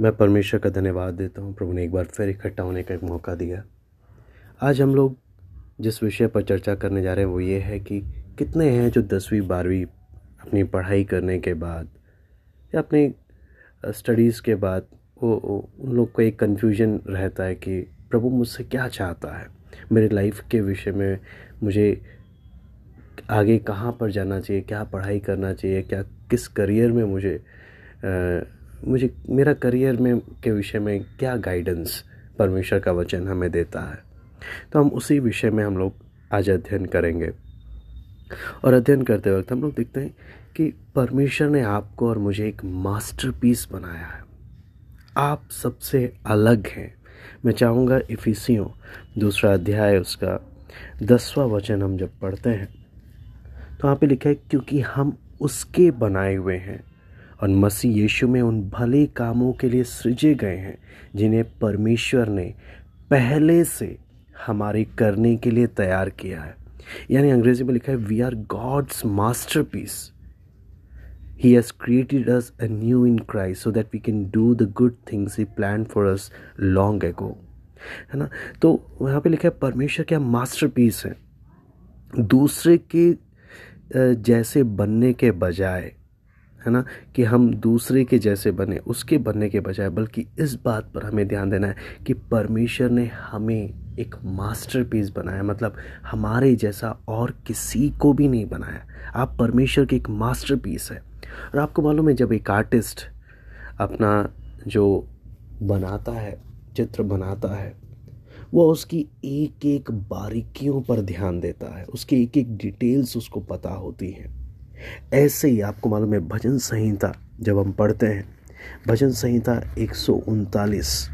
मैं परमेश्वर का धन्यवाद देता हूँ। प्रभु ने एक बार फिर इकट्ठा होने का एक मौका दिया। आज हम लोग जिस विषय पर चर्चा करने जा रहे हैं, वो ये है कि कितने हैं जो दसवीं, बारहवीं अपनी पढ़ाई करने के बाद या अपनी स्टडीज़ के बाद वो उन लोग को एक कन्फ्यूज़न रहता है कि प्रभु मुझसे क्या चाहता है? मेरे लाइफ के विषय में मुझे आगे कहाँ पर जाना चाहिए? क्या पढ़ाई करना चाहिए? क्या, किस करियर में मुझे मुझे, मेरा करियर में, के विषय में क्या गाइडेंस परमेश्वर का वचन हमें देता है? तो हम उसी विषय में हम लोग आज अध्ययन करेंगे। और अध्ययन करते वक्त हम लोग देखते हैं कि परमेश्वर ने आपको और मुझे एक मास्टरपीस बनाया है। आप सबसे अलग हैं। मैं चाहूँगा इफिसियों, दूसरा अध्याय उसका दसवां वचन हम जब पढ़ते हैं तो वहाँ पे लिखा है, क्योंकि हम उसके बनाए हुए हैं और मसीह यीशु में उन भले कामों के लिए सृजे गए हैं, जिन्हें परमेश्वर ने पहले से हमारे करने के लिए तैयार किया है। यानी अंग्रेज़ी में लिखा है we are God's masterpiece he has created us a new in Christ so that we can do the good things he plan for us long ago है ना? तो यहाँ पे लिखा है, परमेश्वर क्या मास्टर पीस है? दूसरे के जैसे बनने के बजाय है ना, कि हम दूसरे के जैसे बने, उसके बनने के बजाय, बल्कि इस बात पर हमें ध्यान देना है कि परमेश्वर ने हमें एक मास्टरपीस बनाया मतलब हमारे जैसा और किसी को भी नहीं बनाया। आप परमेश्वर के एक मास्टरपीस है। और आपको मालूम है, जब एक आर्टिस्ट अपना जो बनाता है, चित्र बनाता है वो उसकी एक एक बारीकियों पर ध्यान देता है, उसकी एक एक डिटेल्स उसको पता होती हैं। ऐसे ही आपको मालूम है भजन संहिता, जब हम पढ़ते हैं, भजन संहिता एक सौ उनतालीस,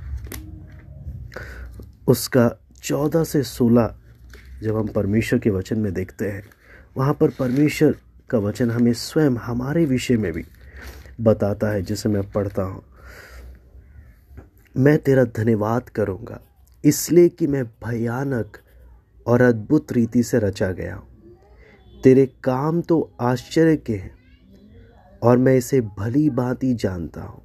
उसका चौदह से सोलह जब हम परमेश्वर के वचन में देखते हैं, वहाँ पर परमेश्वर का वचन हमें स्वयं हमारे विषय में भी बताता है, जिसे मैं पढ़ता हूँ। मैं तेरा धन्यवाद करूँगा, इसलिए कि मैं भयानक और अद्भुत रीति से रचा गया हूँ। तेरे काम तो आश्चर्य के हैं, और मैं इसे भली भांति जानता हूँ।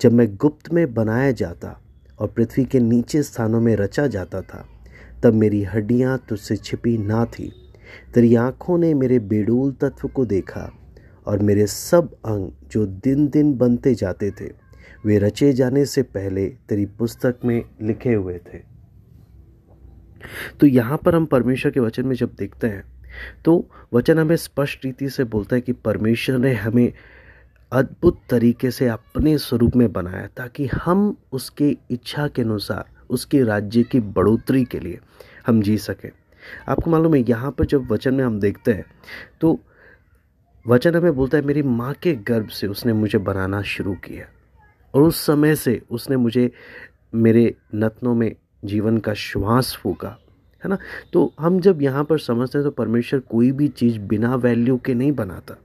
जब मैं गुप्त में बनाया जाता और पृथ्वी के नीचे स्थानों में रचा जाता था, तब मेरी हड्डियाँ तुझसे छिपी ना थी। तेरी आँखों ने मेरे बेडूल तत्व को देखा, और मेरे सब अंग जो दिन दिन बनते जाते थे, वे रचे जाने से पहले तेरी पुस्तक में लिखे हुए थे। तो यहाँ पर हम परमेश्वर के वचन में जब देखते हैं तो वचन हमें स्पष्ट रीति से बोलता है कि परमेश्वर ने हमें अद्भुत तरीके से अपने स्वरूप में बनाया ताकि हम उसके इच्छा के अनुसार, उसके राज्य की बढ़ोतरी के लिए हम जी सकें। आपको मालूम है, यहाँ पर जब वचन में हम देखते हैं तो वचन हमें बोलता है, मेरी माँ के गर्भ से उसने मुझे बनाना शुरू किया और उस समय से उसने मुझे मेरे नतनों में जीवन का श्वास फूका। है ना? तो हम जब यहाँ पर समझते हैं तो परमेश्वर कोई भी चीज़ बिना वैल्यू के नहीं बनाता।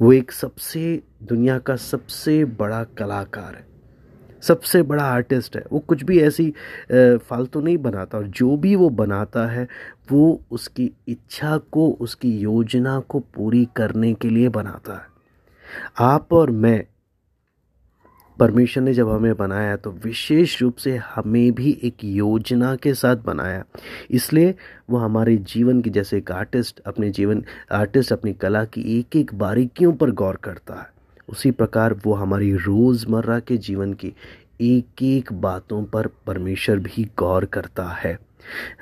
वो एक सबसे, दुनिया का सबसे बड़ा कलाकार है। सबसे बड़ा आर्टिस्ट है। वो कुछ भी ऐसी फालतू नहीं बनाता और जो भी वो बनाता है, वो उसकी इच्छा को, उसकी योजना को पूरी करने के लिए बनाता है। आप और मैं परमेश्वर ने जब हमें बनाया तो विशेष रूप से हमें भी एक योजना के साथ बनाया। इसलिए वो हमारे जीवन की, जैसे एक आर्टिस्ट अपने जीवन, आर्टिस्ट अपनी कला की एक एक बारीकियों पर गौर करता है। उसी प्रकार वो हमारी रोज़मर्रा के जीवन की एक एक बातों पर परमेश्वर भी गौर करता है।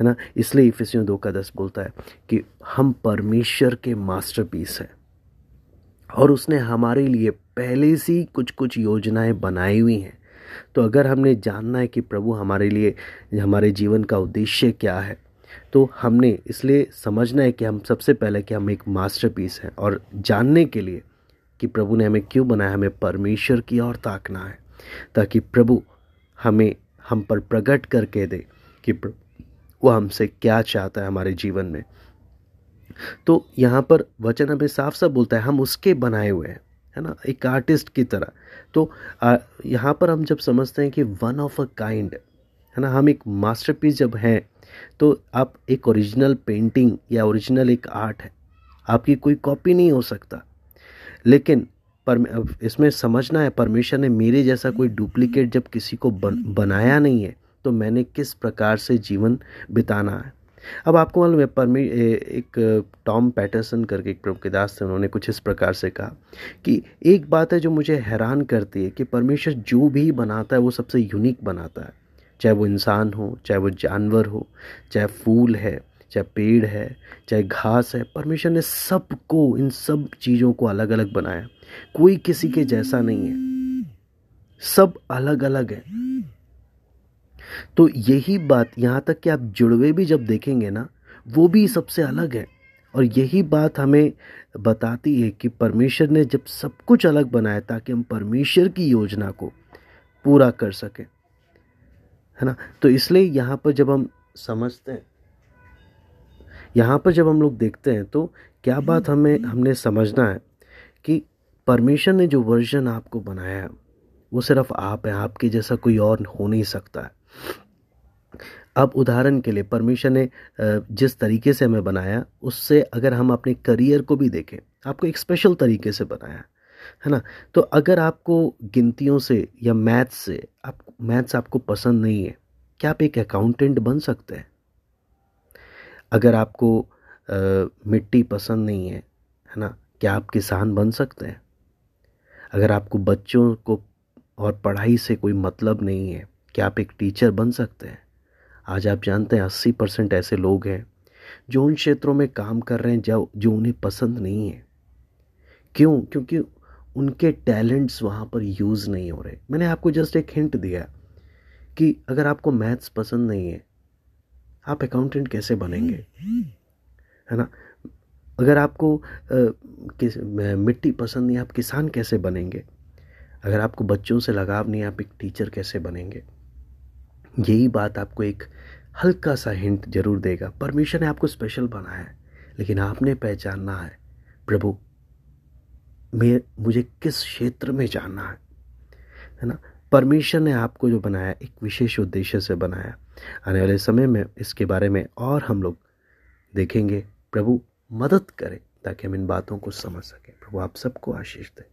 है ना? इसलिए इफिसियों दो का दस बोलता है कि हम परमेश्वर के मास्टरपीस हैं। और उसने हमारे लिए पहले से कुछ कुछ योजनाएँ बनाई हुई हैं। तो अगर हमने जानना है कि प्रभु हमारे लिए, हमारे जीवन का उद्देश्य क्या है तो हमने इसलिए समझना है कि हम सबसे पहले कि हम एक मास्टरपीस हैं और जानने के लिए कि प्रभु ने हमें क्यों बनाया, हमें परमेश्वर की ओर ताकना है, ताकि प्रभु हमें, हम पर प्रकट करके दे कि वो हमसे क्या चाहता है हमारे जीवन में। तो यहाँ पर वचन हमें साफ़ साफ़ बोलता है हम उसके बनाए हुए हैं है ना? एक आर्टिस्ट की तरह। तो यहाँ पर हम जब समझते हैं कि वन ऑफ़ अ काइंड है ना? हम एक मास्टरपीस जब हैं तो आप एक ओरिजिनल पेंटिंग या ओरिजिनल एक आर्ट है। आपकी कोई कॉपी नहीं हो सकता। लेकिन पर इसमें समझना है परमेश्वर ने मेरे जैसा कोई डुप्लीकेट जब किसी को बन, बनाया नहीं है तो मैंने किस प्रकार से जीवन बिताना है? अब आपको मालूम है परमी एक, टॉम पैटरसन करके एक प्रभुदास थे, उन्होंने कुछ इस प्रकार से कहा कि एक बात है जो मुझे हैरान करती है कि परमेश्वर जो भी बनाता है, वो सबसे यूनिक बनाता है। चाहे वो इंसान हो, चाहे वो जानवर हो, चाहे फूल है, चाहे पेड़ है, चाहे घास है, परमेश्वर ने सबको, इन सब चीज़ों को अलग अलग बनाया कोई किसी के जैसा नहीं है। सब अलग अलग है। तो यही बात यहाँ तक कि आप जुड़वे भी जब देखेंगे ना, वो भी सबसे अलग है। और यही बात हमें बताती है कि परमेश्वर ने जब सब कुछ अलग बनाया ताकि हम परमेश्वर की योजना को पूरा कर सकें। है ना? तो इसलिए यहाँ पर जब हम समझते हैं, यहाँ पर जब हम लोग देखते हैं तो क्या बात हमें, हमने समझना है कि परमेश्वर ने जो वर्जन आपको बनाया है, वो सिर्फ़ आप हैं, आपके जैसा कोई और हो नहीं सकता है। अब उदाहरण के लिए परमेश्वर ने जिस तरीके से हमें बनाया उससे अगर हम अपने करियर को भी देखें आपको एक स्पेशल तरीके से बनाया है ना? तो अगर आपको गिनतियों से या मैथ्स से आप मैथ्स आपको पसंद नहीं है क्या आप एक अकाउंटेंट बन सकते हैं? अगर आपको आ, मिट्टी पसंद नहीं है है ना? क्या आप किसान बन सकते हैं? अगर आपको बच्चों को और पढ़ाई से कोई मतलब नहीं है क्या आप एक टीचर बन सकते हैं। आज आप जानते हैं अस्सी परसेंट ऐसे लोग हैं जो उन क्षेत्रों में काम कर रहे हैं जो जो उन्हें पसंद नहीं है। क्यों? क्योंकि उनके टैलेंट्स वहाँ पर यूज़ नहीं हो रहे। मैंने आपको जस्ट एक हिंट दिया कि अगर आपको मैथ्स पसंद नहीं है आप अकाउंटेंट कैसे बनेंगे? है ना? अगर आपको आ, मिट्टी पसंद नहीं आप किसान कैसे बनेंगे? अगर आपको बच्चों से लगाव नहीं आप एक टीचर कैसे बनेंगे? यही बात आपको एक हल्का सा हिंट ज़रूर देगा। परमेश्वर ने आपको स्पेशल बनाया है, लेकिन आपने पहचानना है। प्रभु, मैं, मुझे किस क्षेत्र में जानना है? है ना? परमेश्वर ने आपको जो बनाया, एक विशेष उद्देश्य से बनाया। आने वाले समय में इसके बारे में और हम लोग देखेंगे। प्रभु, मदद करें ताकि हम इन बातों को समझ सकें। प्रभु, आप सबको आशीष दें।